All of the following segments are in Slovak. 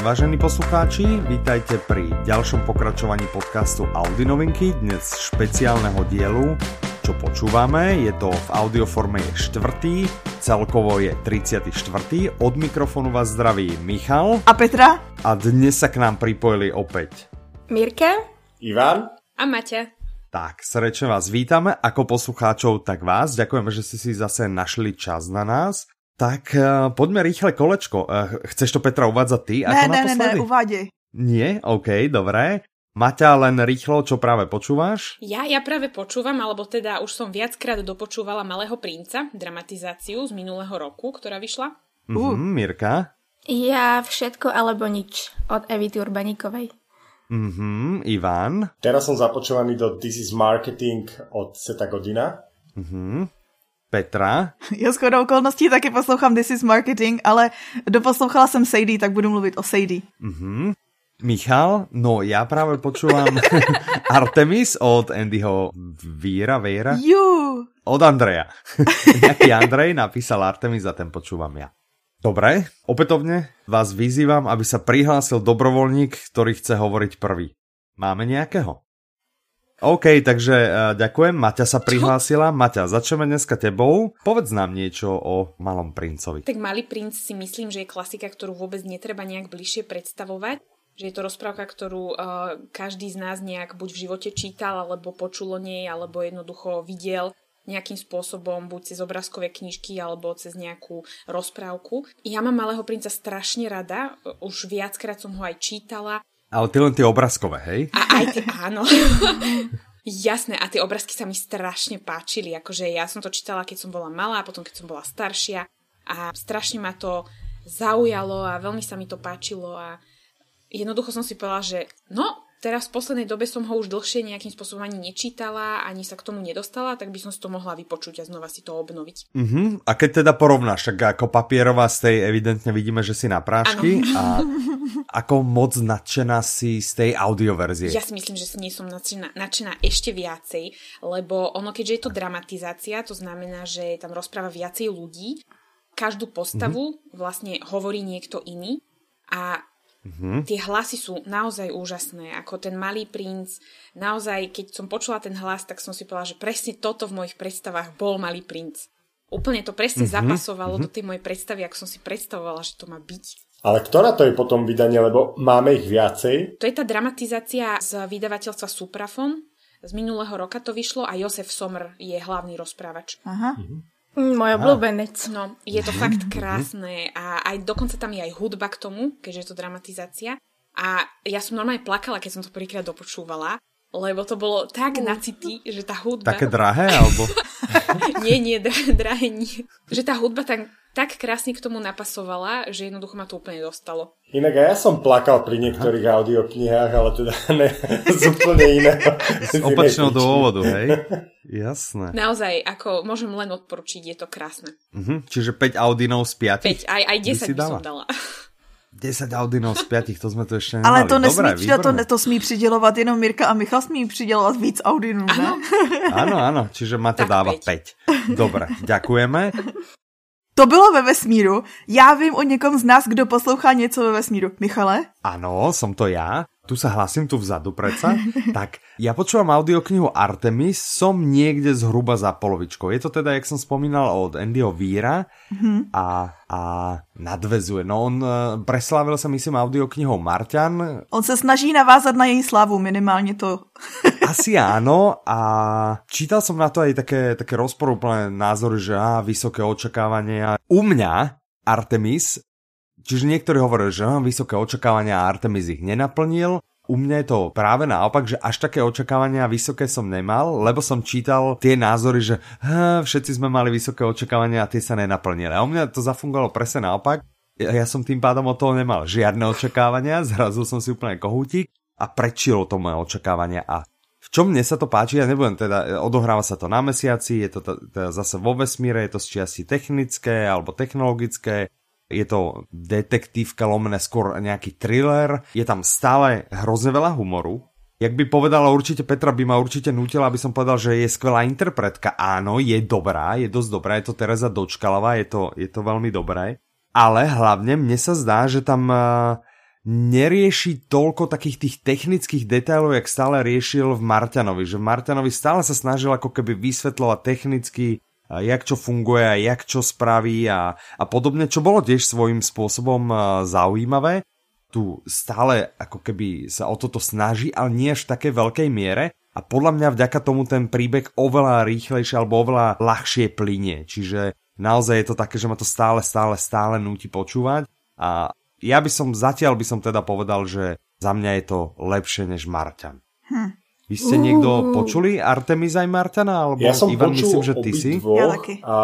deň, vážení poslucháči, vítajte pri ďalšom pokračovaní podcastu Audi novinky, dnes špeciálneho dielu, čo počúvame, je to v audioforme je štvrtý, celkovo je 34. Od mikrofónu vás zdraví Michal a Petra a dnes sa k nám pripojili opäť Mirka, Ivan a Maťa. Tak, srdečne vás vítame ako poslucháčov, tak vás. Ďakujeme, že ste si zase našli čas na nás. Tak uh, poďme rýchle kolečko. Uh, chceš to Petra uvádzať ty? Ne, ako ne, ne, ne, uvádej. Nie? OK, dobré. Maťa, len rýchlo, čo práve počúvaš? Ja, ja práve počúvam, alebo teda už som viackrát dopočúvala Malého princa, dramatizáciu z minulého roku, ktorá vyšla. Uh. Mm, Mirka? Ja všetko alebo nič od Evity Urbanikovej. Mhm, Ivan? Teraz som započúvaný do This is Marketing od Seta Godina. Mhm. Petra? Já shodou okolností taky poslouchám This is Marketing, ale doposlouchala jsem Sadie, tak budu mluvit o Sadie. Mhm. Michal, no ja práve počúvam Artemis od Andyho Víra, Víra? Jú. Od Andreja. Nejaký Andrej napísal Artemis a ten počúvam ja. Dobre, opätovne vás vyzývam, aby sa prihlásil dobrovoľník, ktorý chce hovoriť prvý. Máme nejakého? OK, takže uh, ďakujem. Maťa sa prihlásila. Maťa, začneme dneska tebou. Povedz nám niečo o Malom princovi. Tak Malý princ si myslím, že je klasika, ktorú vôbec netreba nejak bližšie predstavovať. Že je to rozprávka, ktorú uh, každý z nás nejak buď v živote čítal, alebo počul o nej, alebo jednoducho videl nejakým spôsobom, buď cez obrázkové knižky alebo cez nejakú rozprávku. Ja mám Malého princa strašne rada, už viackrát som ho aj čítala ale ty len tie obrázkové, hej? A aj tie, áno. Jasné, a tie obrázky sa mi strašne páčili. Akože ja som to čítala, keď som bola malá, a potom keď som bola staršia. A strašne ma to zaujalo a veľmi sa mi to páčilo a jednoducho som si povedala, že no, teraz v poslednej dobe som ho už dlhšie nejakým spôsobom ani nečítala, ani sa k tomu nedostala, tak by som si to mohla vypočuť a znova si to obnoviť. Uh-huh. A keď teda porovnáš, tak ako papierová z tej evidentne vidíme, že si na prášky a ako moc nadšená si z tej audioverzie? Ja si myslím, že si nie som nadšená, nadšená ešte viacej, lebo ono, keďže je to dramatizácia, to znamená, že tam rozpráva viacej ľudí, každú postavu uh-huh. vlastne hovorí niekto iný a Mm-hmm. Tie hlasy sú naozaj úžasné, ako ten malý princ. Naozaj, keď som počula ten hlas, tak som si povedala, že presne toto v mojich predstavách bol malý princ. Úplne to presne mm-hmm. zapasovalo mm-hmm. do tej mojej predstavy, ako som si predstavovala, že to má byť. Ale ktorá to je potom vydanie, lebo máme ich viacej? To je tá dramatizácia z vydavateľstva Suprafon. Z minulého roka to vyšlo a Josef Somr je hlavný rozprávač. Aha. Mm-hmm. Môj obľúbenec. No, je to fakt krásne a aj dokonca tam je aj hudba k tomu, keďže je to dramatizácia. A ja som normálne plakala, keď som to prvýkrát dopočúvala, lebo to bolo tak na city, že tá hudba... Také drahé, alebo... nie, nie, drahé nie. Že tá hudba tak tak krásne k tomu napasovala, že jednoducho ma to úplne dostalo. Inak aj ja som plakal pri niektorých Aha. audioknihách, ale teda ne, z úplne iného. Z opačného dôvodu, hej? Jasné. Naozaj, ako môžem len odporučiť, je to krásne. Uh-huh. Čiže 5 Audinov z 5? 5, aj, aj 10 by, by som dala. 10 Audinov z 5, to jsme to ještě nemali. Ale to nesmí, Dobré, to, to smí přidělovat jenom Mirka a Michal smí přidělovat víc Audinů, ne? Ano, ano, ano čiže máte dávat 5. Dobre, ďakujeme. To bylo ve vesmíru. Já vím o někom z nás, kdo poslouchá něco ve vesmíru. Michale? Ano, som to ja. Tu sa hlasím tu vzadu predsa. tak, ja počúvam audioknihu Artemis, som niekde zhruba za polovičkou. Je to teda, jak som spomínal, od Andyho Víra mm-hmm. a, a nadvezuje. No on uh, preslávil sa, myslím, audioknihou Marťan. On sa snaží navázať na jej slavu, minimálne to. Asi áno a čítal som na to aj také, také rozporúplné názory, že á, vysoké očakávania. U mňa Artemis Čiže niektorí hovorili, že mám vysoké očakávania a Artemis ich nenaplnil. U mňa je to práve naopak, že až také očakávania vysoké som nemal, lebo som čítal tie názory, že všetci sme mali vysoké očakávania a tie sa nenaplnili. A u mňa to zafungovalo presne naopak. Ja som tým pádom od toho nemal žiadne očakávania, zrazil som si úplne kohútik a prečilo to moje očakávania a v čom mne sa to páči, ja nebudem teda, odohráva sa to na mesiaci, je to teda zase vo vesmíre, je to z čiasti technické alebo technologické, je to detektívka lomené skôr nejaký thriller, je tam stále hrozne veľa humoru. Jak by povedala určite Petra, by ma určite nutila, aby som povedal, že je skvelá interpretka. Áno, je dobrá, je dosť dobrá, je to Teresa Dočkalová, je to, je to veľmi dobré. Ale hlavne mne sa zdá, že tam nerieši toľko takých tých technických detailov, jak stále riešil v Marťanovi. Že Marťanovi stále sa snažil ako keby vysvetľovať technicky, jak čo funguje a jak čo spraví a, a podobne, čo bolo tiež svojím spôsobom zaujímavé. Tu stále ako keby sa o toto snaží, ale nie až v takej veľkej miere. A podľa mňa vďaka tomu ten príbeh oveľa rýchlejšie alebo oveľa ľahšie plinie. Čiže naozaj je to také, že ma to stále, stále, stále núti počúvať. A ja by som, zatiaľ by som teda povedal, že za mňa je to lepšie než Marťan. Hm. Vy ste uh. niekto počuli Artemis aj Marťana? Alebo ja som Ivan, počul myslím, že ty si? Ja a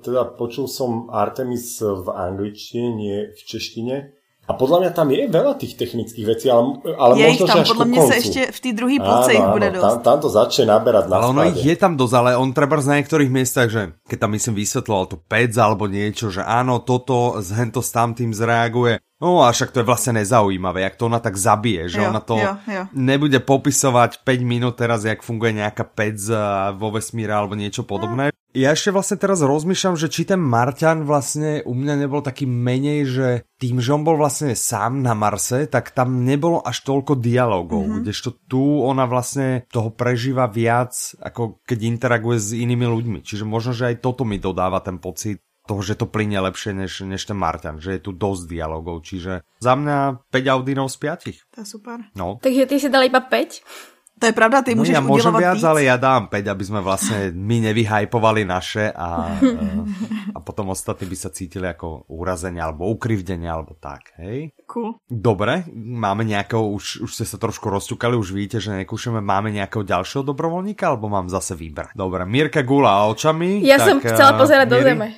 teda počul som Artemis v angličtine, nie v češtine. A podľa mňa tam je veľa tých technických vecí, ale, ale je možno, ich tam, že až podľa mňa sa ešte v tej druhej poloce ich bude dosť. Tam, tam to začne naberať na Ale ono ich je tam dosť, ale on treba z niektorých miestach, že keď tam myslím vysvetloval to pec alebo niečo, že áno, toto z hento s tamtým zreaguje, No a však to je vlastne nezaujímavé, jak to ona tak zabije, že jo, ona to jo, jo. nebude popisovať 5 minút teraz, jak funguje nejaká pec eh, vo vesmíre alebo niečo podobné. Ja ešte vlastne teraz rozmýšľam, že či ten Marťan vlastne u mňa nebol taký menej, že tým, že on bol vlastne sám na Marse, tak tam nebolo až toľko dialogov, mm-hmm. kdežto tu ona vlastne toho prežíva viac, ako keď interaguje s inými ľuďmi. Čiže možno, že aj toto mi dodáva ten pocit, toho, že to plyne lepšie než, než ten Marťan, že je tu dosť dialogov, čiže za mňa 5 Audinov z 5. To je super. No. Takže ty si dal iba 5? To je pravda, ty no, môžeš ja môžem viac, víc. ale ja dám 5, aby sme vlastne my nevyhajpovali naše a, a potom ostatní by sa cítili ako úrazenia alebo ukrivdenia alebo tak, hej? Cool. Dobre, máme nejakého, už, už ste sa trošku rozťukali, už vidíte, že nekúšame, máme nejakého ďalšieho dobrovoľníka alebo mám zase vybrať? Dobre, Mirka gula očami. Ja tak, som chcela pozerať Miri... do zeme.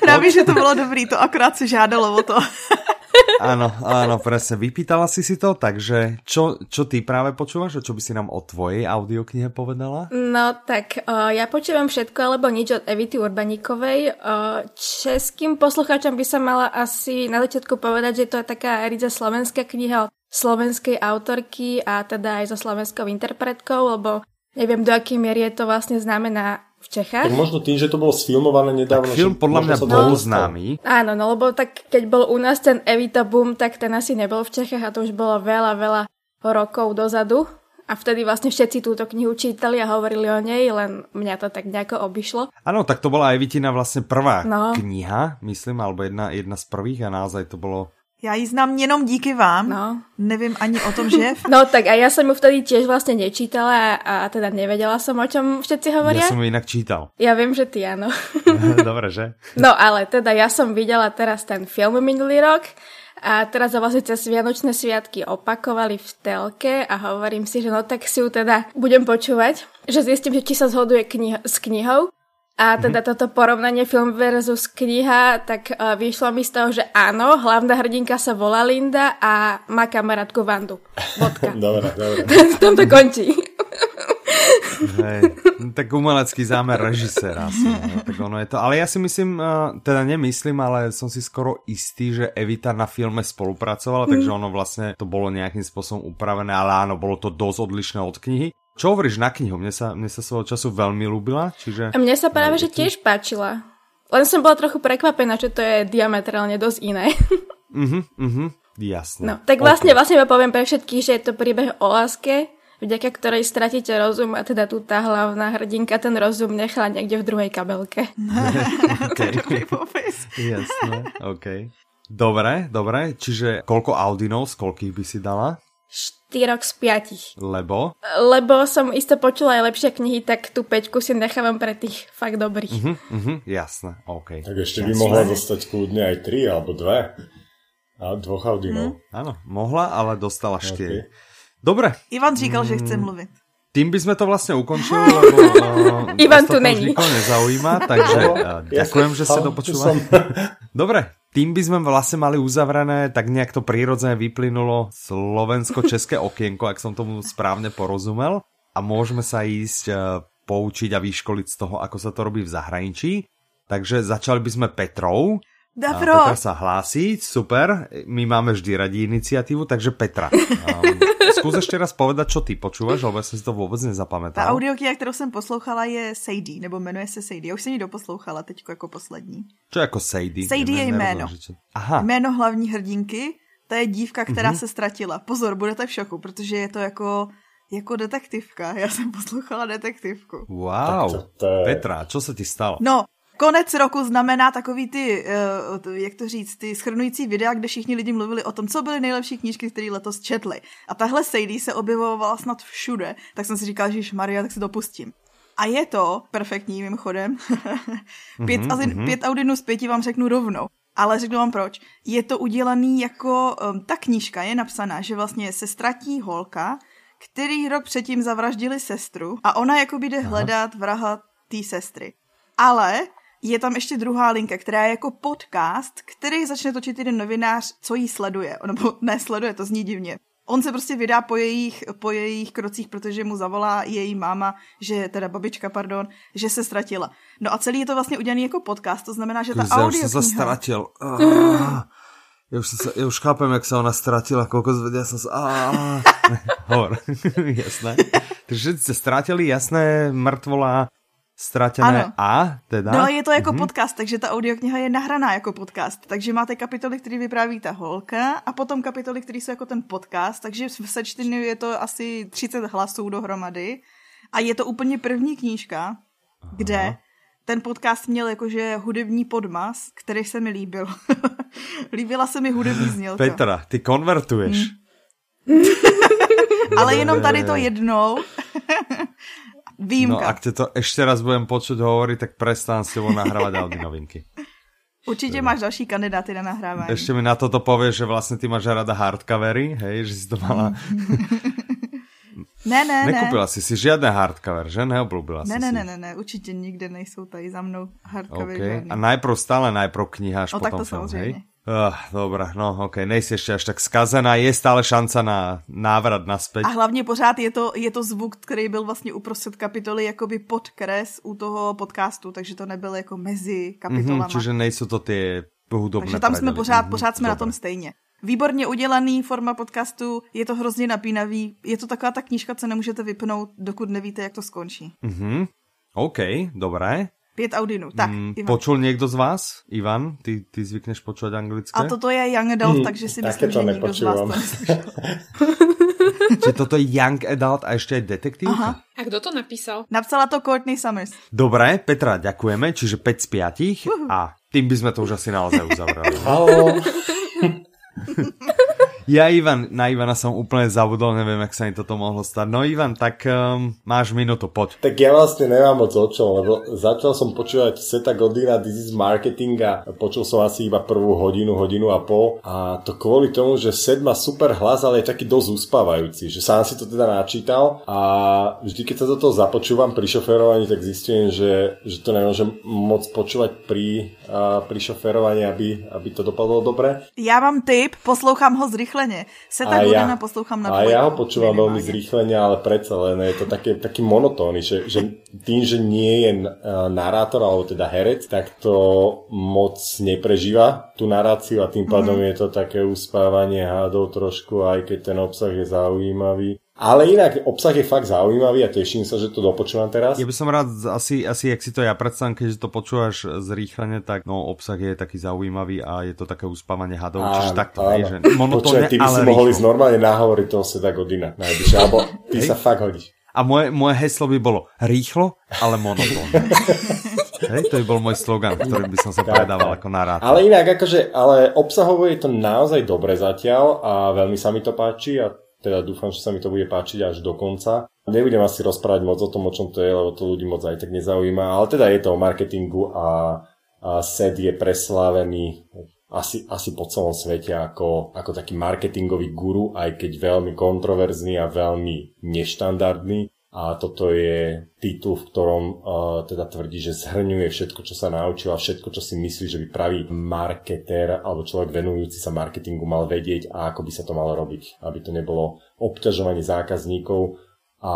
Práve, že to bolo dobrý, to akorát si žádalo o to. Áno, áno, presne, vypýtala si si to, takže čo, čo ty práve počúvaš a čo by si nám o tvojej audioknihe povedala? No tak, uh, ja počúvam všetko alebo nič od Evity Urbaníkovej. Uh, českým poslucháčom by sa mala asi na začiatku povedať, že to je taká ríza slovenská kniha od slovenskej autorky a teda aj so slovenskou interpretkou, lebo neviem do akej miery je to vlastne znamená v Čechách. Tak možno tým, že to bolo sfilmované nedávno. Tak film podľa mňa bol známy. Áno, no lebo tak keď bol u nás ten Evita Boom, tak ten asi nebol v Čechách a to už bolo veľa, veľa rokov dozadu. A vtedy vlastne všetci túto knihu čítali a hovorili o nej, len mňa to tak nejako obišlo. Áno, tak to bola Evitina vlastne prvá no. kniha, myslím, alebo jedna, jedna z prvých a naozaj to bolo já ji znám jenom díky vám. No. Nevím ani o tom, že je. No tak a ja som ju vtedy tiež vlastne nečítala a, a teda nevedela som, o čom všetci hovoria. Ja som ju inak čítal. Ja viem, že ty áno. Dobre, že? No ale teda ja som videla teraz ten film minulý rok a teraz ho vlastne cez Vianočné sviatky opakovali v telke a hovorím si, že no tak si ju teda budem počúvať, že zistím, že či sa zhoduje kniho- s knihou a teda mm-hmm. toto porovnanie film versus kniha, tak uh, vyšlo mi z toho, že áno, hlavná hrdinka sa volá Linda a má kamarátku Vandu. Vodka. dobre, dobre. Tam to končí. Hej, no, tak umelecký zámer režiséra asi, no, tak ono je to. Ale ja si myslím, uh, teda nemyslím, ale som si skoro istý, že Evita na filme spolupracovala, takže mhm. ono vlastne to bolo nejakým spôsobom upravené, ale áno, bolo to dosť odlišné od knihy. Čo hovoríš na knihu? Mne sa, mne sa svojho času veľmi ľúbila. Čiže... A mne sa práve, že tiež páčila. Len som bola trochu prekvapená, že to je diametrálne dosť iné. Mhm, mhm, jasne. No, tak vlastne, okay. vlastne poviem pre všetkých, že je to príbeh o láske, vďaka ktorej stratíte rozum a teda tu tá hlavná hrdinka ten rozum nechala niekde v druhej kabelke. okay. Jasné, OK. Dobre, dobre, čiže koľko Audinov, z koľkých by si dala? Štyrok z piatich. Lebo? Lebo som isto počula aj lepšie knihy, tak tú peťku si nechávam pre tých fakt dobrých. Uh-huh, uh-huh, jasné, OK. Tak ešte jasné. by mohla dostať kľudne aj tri alebo dve. A dvoch Audinov. Mm. Áno, mohla, ale dostala štyri. Okay. Dobre. Ivan říkal, mm. že chce mluvit. Tým by sme to vlastne ukončili, lebo uh, Ivan tu není. nezaujíma, takže uh, ďakujem, ja že ste dopočúvali. Dobre, tým by sme vlastne mali uzavrené, tak nejak to prírodzene vyplynulo slovensko-české okienko, ak som tomu správne porozumel. A môžeme sa ísť e, poučiť a vyškoliť z toho, ako sa to robí v zahraničí. Takže začali by sme Petrou. Dobro. Petra sa hlási, super. My máme vždy radi iniciatívu, takže Petra. Um, skús ešte raz povedať, čo ty počúvaš, lebo ja som si to vôbec nezapamätal. Ta audiokniha, kterou jsem poslouchala, je Sadie, nebo jmenuje se Sadie. Já už jsem ji doposlouchala teď jako poslední. Čo je jako Sadie? Sadie je jméno. Aha. Jméno hlavní hrdinky To je dívka, která Mhm. mm-hmm. se ztratila. Pozor, budete v šoku, protože je to jako, jako detektivka. Já jsem poslouchala detektivku. Wow. Tak to- to je- Petra, čo sa ti stalo? No, konec roku znamená takový ty, to, jak to říct, ty schrnující videa, kde všichni lidi mluvili o tom, co byly nejlepší knížky, které letos četli. A tahle Sadie se objevovala snad všude, tak jsem si říkala, že Maria, tak si to pustím. A je to perfektní mimochodem. pět, mm-hmm, asi, pět audinů z pěti vám řeknu rovnou. Ale řeknu vám proč. Je to udělaný jako, um, ta knížka je napsaná, že vlastně se ztratí holka, který rok předtím zavraždili sestru a ona jako jde hledat vraha té sestry. Ale je tam ještě druhá linka, která je jako podcast, který začne točit jeden novinář, co jí sleduje. Nebo ne sleduje, to zní divně. On se prostě vydá po jejich, po jejich krocích, protože mu zavolá její máma, že, teda babička, pardon, že se ztratila. No a celý je to vlastně udělaný jako podcast, to znamená, že ta ja audio už som sa stratil. Ah, ja, už sa, ja už chápem, jak sa ona stratila, koľko zvedia som sa... Ah, hovor, jasné. Takže všetci ste stratili, jasné, mŕtvola, stratené Ano. a, teda? No, je to jako mm-hmm. podcast, takže ta audiokniha je nahraná jako podcast. Takže máte kapitoly, které vypráví ta holka a potom kapitoly, které jsou jako ten podcast, takže v sečtení je to asi 30 hlasů dohromady. A je to úplně první knížka, Aha. kde ten podcast měl jakože hudební podmas, který se mi líbil. Líbila se mi hudební znělka. Petra, ty konvertuješ. Ale jenom tady to jednou. No, Výjimka. ak te to ešte raz budem počuť hovoriť, tak prestán s tebou nahrávať Audi novinky. Určitě máš další kandidáty na nahrávání. Ešte mi na toto povieš, že vlastne ty máš rada hardcovery, hej, že si to mala... Ne, ne, ne. Nekúpila si si žiadne hardcover, že? Neoblúbila si Ne, ne, si. ne, ne, ne, určitě nikde nejsou tady za mnou hardcover. OK. A najprv stále najprv kniha, až No, tak potom to film, samozřejmě. hej? Uh, dobré, no ok, nejsi ešte až tak skazená, je stále šanca na návrat naspäť. A hlavně pořád je to, je to zvuk, který byl vlastně uprostřed kapitoly jakoby podkres u toho podcastu, takže to nebyl jako mezi kapitolama. Mhm, čiže nejsou to tie hudobné takže tam jsme predely. pořád, Mhm, pořád jsme na tom stejně. Výborně udělaný forma podcastu, je to hrozně napínavý, je to taková ta knížka, co nemůžete vypnout, dokud nevíte, jak to skončí. Mhm. OK, dobré. Pět audinů. Tak, Mm, Ivan. Počul niekto z vás? Ivan, ty, ty zvykneš počúvať anglické? A toto je Young Adult, Hmm, takže si myslím, že nikdo z vás to neslyšel. Či toto je young adult a ešte aj detektívka? Aha. A kto to napísal? Napsala to Courtney Summers. Dobre, Petra, ďakujeme, čiže 5 z 5 a tým by sme to už asi naozaj uzavreli. Halo. Ja Ivan, na Ivana som úplne zabudol, neviem, jak sa mi toto mohlo stať. No Ivan, tak um, máš minútu, poď. Tak ja vlastne nemám moc o čom, lebo začal som počúvať Seta Godina This is Marketing a počul som asi iba prvú hodinu, hodinu a pol a to kvôli tomu, že Set má super hlas, ale je taký dosť uspávajúci, že sám si to teda načítal a vždy, keď sa do toho započúvam pri šoferovaní, tak zistujem, že, že to nemôžem moc počúvať pri, a, pri šoferovaní, aby, aby to dopadlo dobre. Já mám tip, poslouchám ho zrychleně. Seta Godina poslouchám na a ja ho počúvam veľmi zrýchlene, ale predsa len je to také, taký monotónny, že, že tým, že nie je uh, narátor, alebo teda herec, tak to moc neprežíva tú naráciu a tým pádom Mhm. je to také uspávanie hádov trošku, aj keď ten obsah je zaujímavý. Ale inak obsah je fakt zaujímavý a teším sa, že to dopočúvam teraz. Ja by som rád, asi, asi jak si to ja predstavím, keďže to počúvaš zrýchlene, tak no, obsah je taký zaujímavý a je to také uspávanie hadov, čiže takto, hej, že Počúvaj, monotónne, ty by si ale mohol ísť rýchlo. normálne nahovoriť toho Seda Godina najbližšie, alebo ty sa fakt hodíš. A moje, moje heslo by bolo rýchlo, ale monotónne. Hej, to by bol môj slogan, ktorým by som sa predával ako narátor. Ale inak, akože, ale obsahovo je to naozaj dobre zatiaľ a veľmi sa mi to páči a teda dúfam, že sa mi to bude páčiť až do konca. Nebudem asi rozprávať moc o tom, o čom to je, lebo to ľudí moc aj tak nezaujíma, ale teda je to o marketingu a, a SED je preslávený asi, asi po celom svete ako, ako taký marketingový guru, aj keď veľmi kontroverzný a veľmi neštandardný. A toto je titul, v ktorom uh, teda tvrdí, že zhrňuje všetko, čo sa naučil a všetko, čo si myslí, že by pravý marketér alebo človek venujúci sa marketingu mal vedieť a ako by sa to malo robiť, aby to nebolo obťažovanie zákazníkov a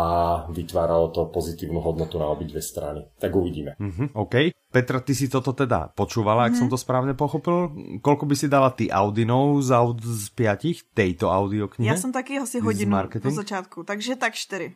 vytváralo to pozitívnu hodnotu na obidve strany. Tak uvidíme. Mhm, OK. Petra, ty si toto teda počúvala, ak som to správne pochopil. Koľko by si dala ty Audinov z, aud z piatich tejto audioknihe? Já jsem taky asi This is hodinu po marketing? začátku, takže tak čtyři.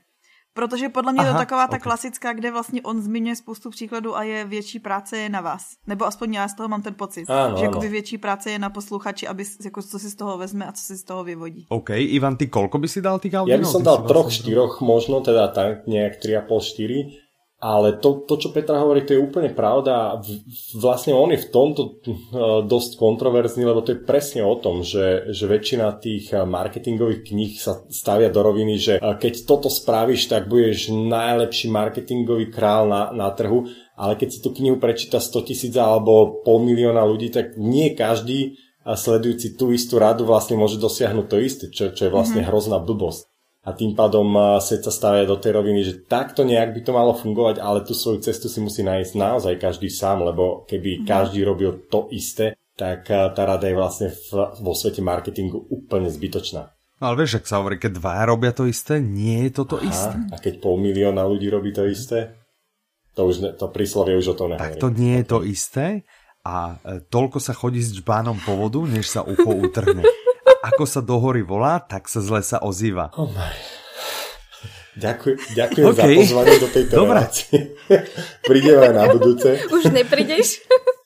Protože podle mě Aha, to je taková ta ok. klasická, kde vlastně on zmiňuje spoustu příkladů a je větší práce je na vás. Nebo aspoň já z toho mám ten pocit. Áno, že jakoby větší práce je na posluchači, aby jako, co si z toho vezme a co si z toho vyvodí. OK, Ivan, ty koľko by si dal tých Ja Audinov? by som Ty dal troch, vlastne- štyroch možno, teda tak nejak 3,5-4, ale to, to, čo Petra hovorí, to je úplne pravda. Vlastne on je v tomto uh, dosť kontroverzný, lebo to je presne o tom, že, že väčšina tých uh, marketingových kníh sa stavia do roviny, že uh, keď toto spravíš, tak budeš najlepší marketingový král na, na trhu, ale keď si tú knihu prečíta 100 tisíc alebo pol milióna ľudí, tak nie každý sledujúci tú istú radu vlastne môže dosiahnuť to isté, čo, čo je vlastne mm-hmm. hrozná blbosť. A tým pádom Seth sa stavia do tej roviny, že takto nejak by to malo fungovať, ale tú svoju cestu si musí nájsť naozaj každý sám, lebo keby mm-hmm. každý robil to isté, tak tá rada je vlastne v, vo svete marketingu úplne zbytočná. No ale vieš, ak sa hovorí, keď dvaja robia to isté, nie je to to isté. A, keď pol milióna ľudí robí to isté, to už ne, to príslovie už o Tak nehovorí. to nie je to isté a e, toľko sa chodí s džbánom po vodu, než sa ucho utrhne. Ako sa do hory volá, tak sa z lesa ozýva. Oh my. Ďakujem, ďakujem OK. za pozvanie do tejto Dobre. relácie. Prídem aj na budúce. Už neprídeš?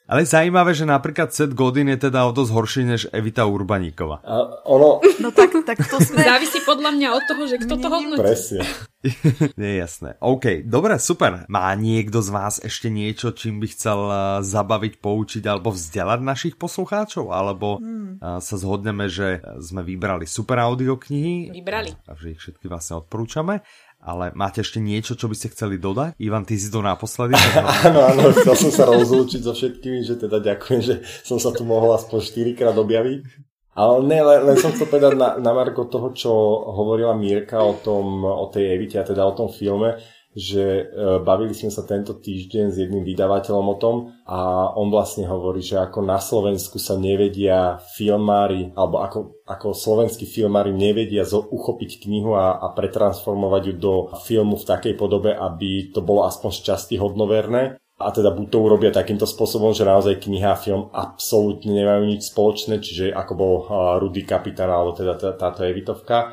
Ale zaujímavé, že napríklad Seth Godin je teda o dosť horší než Evita Urbaníková. A ono, No tak, tak to jsme... Závisí podľa mňa od toho, že kto to hodnotí. presne. Nie je jasné. OK, dobre, super. Má niekto z vás ešte niečo, čím by chcel eh, zabaviť, poučiť alebo vzdelať našich poslucháčov? Alebo hmm. sa zhodneme, že sme vybrali super audioknihy Vybrali. a že ich všetky vlastne odporúčame. Ale máte ešte niečo, čo by ste chceli dodať? Ivan, ty si to naposledy. Áno, áno, chcel som sa rozlúčiť so všetkými, že teda ďakujem, že som sa tu mohol aspoň 4 krát objaviť. Ale ne, len, len som chcel povedať na, na Marko toho, čo hovorila Mírka o, tom, o tej Evite a teda o tom filme, že e, bavili sme sa tento týždeň s jedným vydavateľom o tom a on vlastne hovorí, že ako na Slovensku sa nevedia filmári, alebo ako, ako slovenskí filmári nevedia uchopiť knihu a, a pretransformovať ju do filmu v takej podobe, aby to bolo aspoň z časti hodnoverné. A teda buď to urobia takýmto spôsobom, že naozaj kniha a film absolútne nemajú nič spoločné, čiže ako bol uh, Rudy Kapitán, alebo teda tá- táto Evitovka,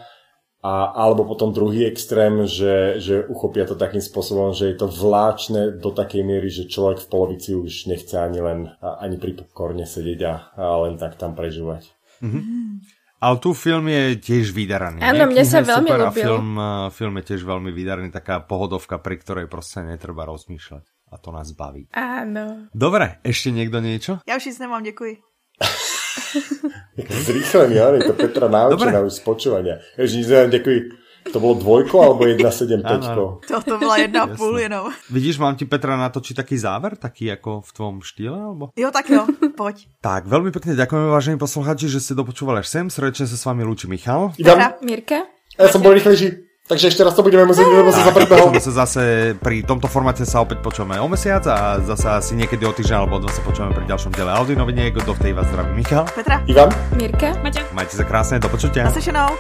a, alebo potom druhý extrém, že, že uchopia to takým spôsobom, že je to vláčne do takej miery, že človek v polovici už nechce ani len a- ani pri popcorne sedieť a, a len tak tam prežívať. Ale tu film je tiež vydaraný. Áno, mne sa veľmi super a ľúbil. film, eh, film je tiež veľmi vydaraný, taká pohodovka, pri ktorej proste netreba rozmýšľať. A to nás baví. Áno. Dobre, ešte niekto niečo? Já už nic nemám, děkuji. Zrýchlený, ale to Petra naučená už z počúvania. Ježiš, neviem, ďakuj. To bolo dvojko alebo 1,7 Áno, To, to byla jedna a půl jenom. Vidíš, mám ti Petra natočiť taký záver, taký ako v tvojom štýle, alebo? Jo, tak jo, pojď. Tak, veľmi pekne ďakujeme, vážení posluchači, že ste dopočúvali až sem. Srdečne sa s vami lúči Michal. Ivan, Mirka? ja som bol rýchlejší. Takže ešte raz to budeme musieť, lebo sa predbehol. Počujeme sa zase pri tomto formáte sa opäť počujeme o mesiac a zase asi niekedy o týždeň alebo o dva sa počujeme pri ďalšom diele Audi noviniek. Do tej vás zdraví Michal. Petra, Ivan, Mirka? Maťa. Majte sa krásne, do počutia. naslyšenou.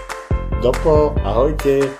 Dopo, ahojte.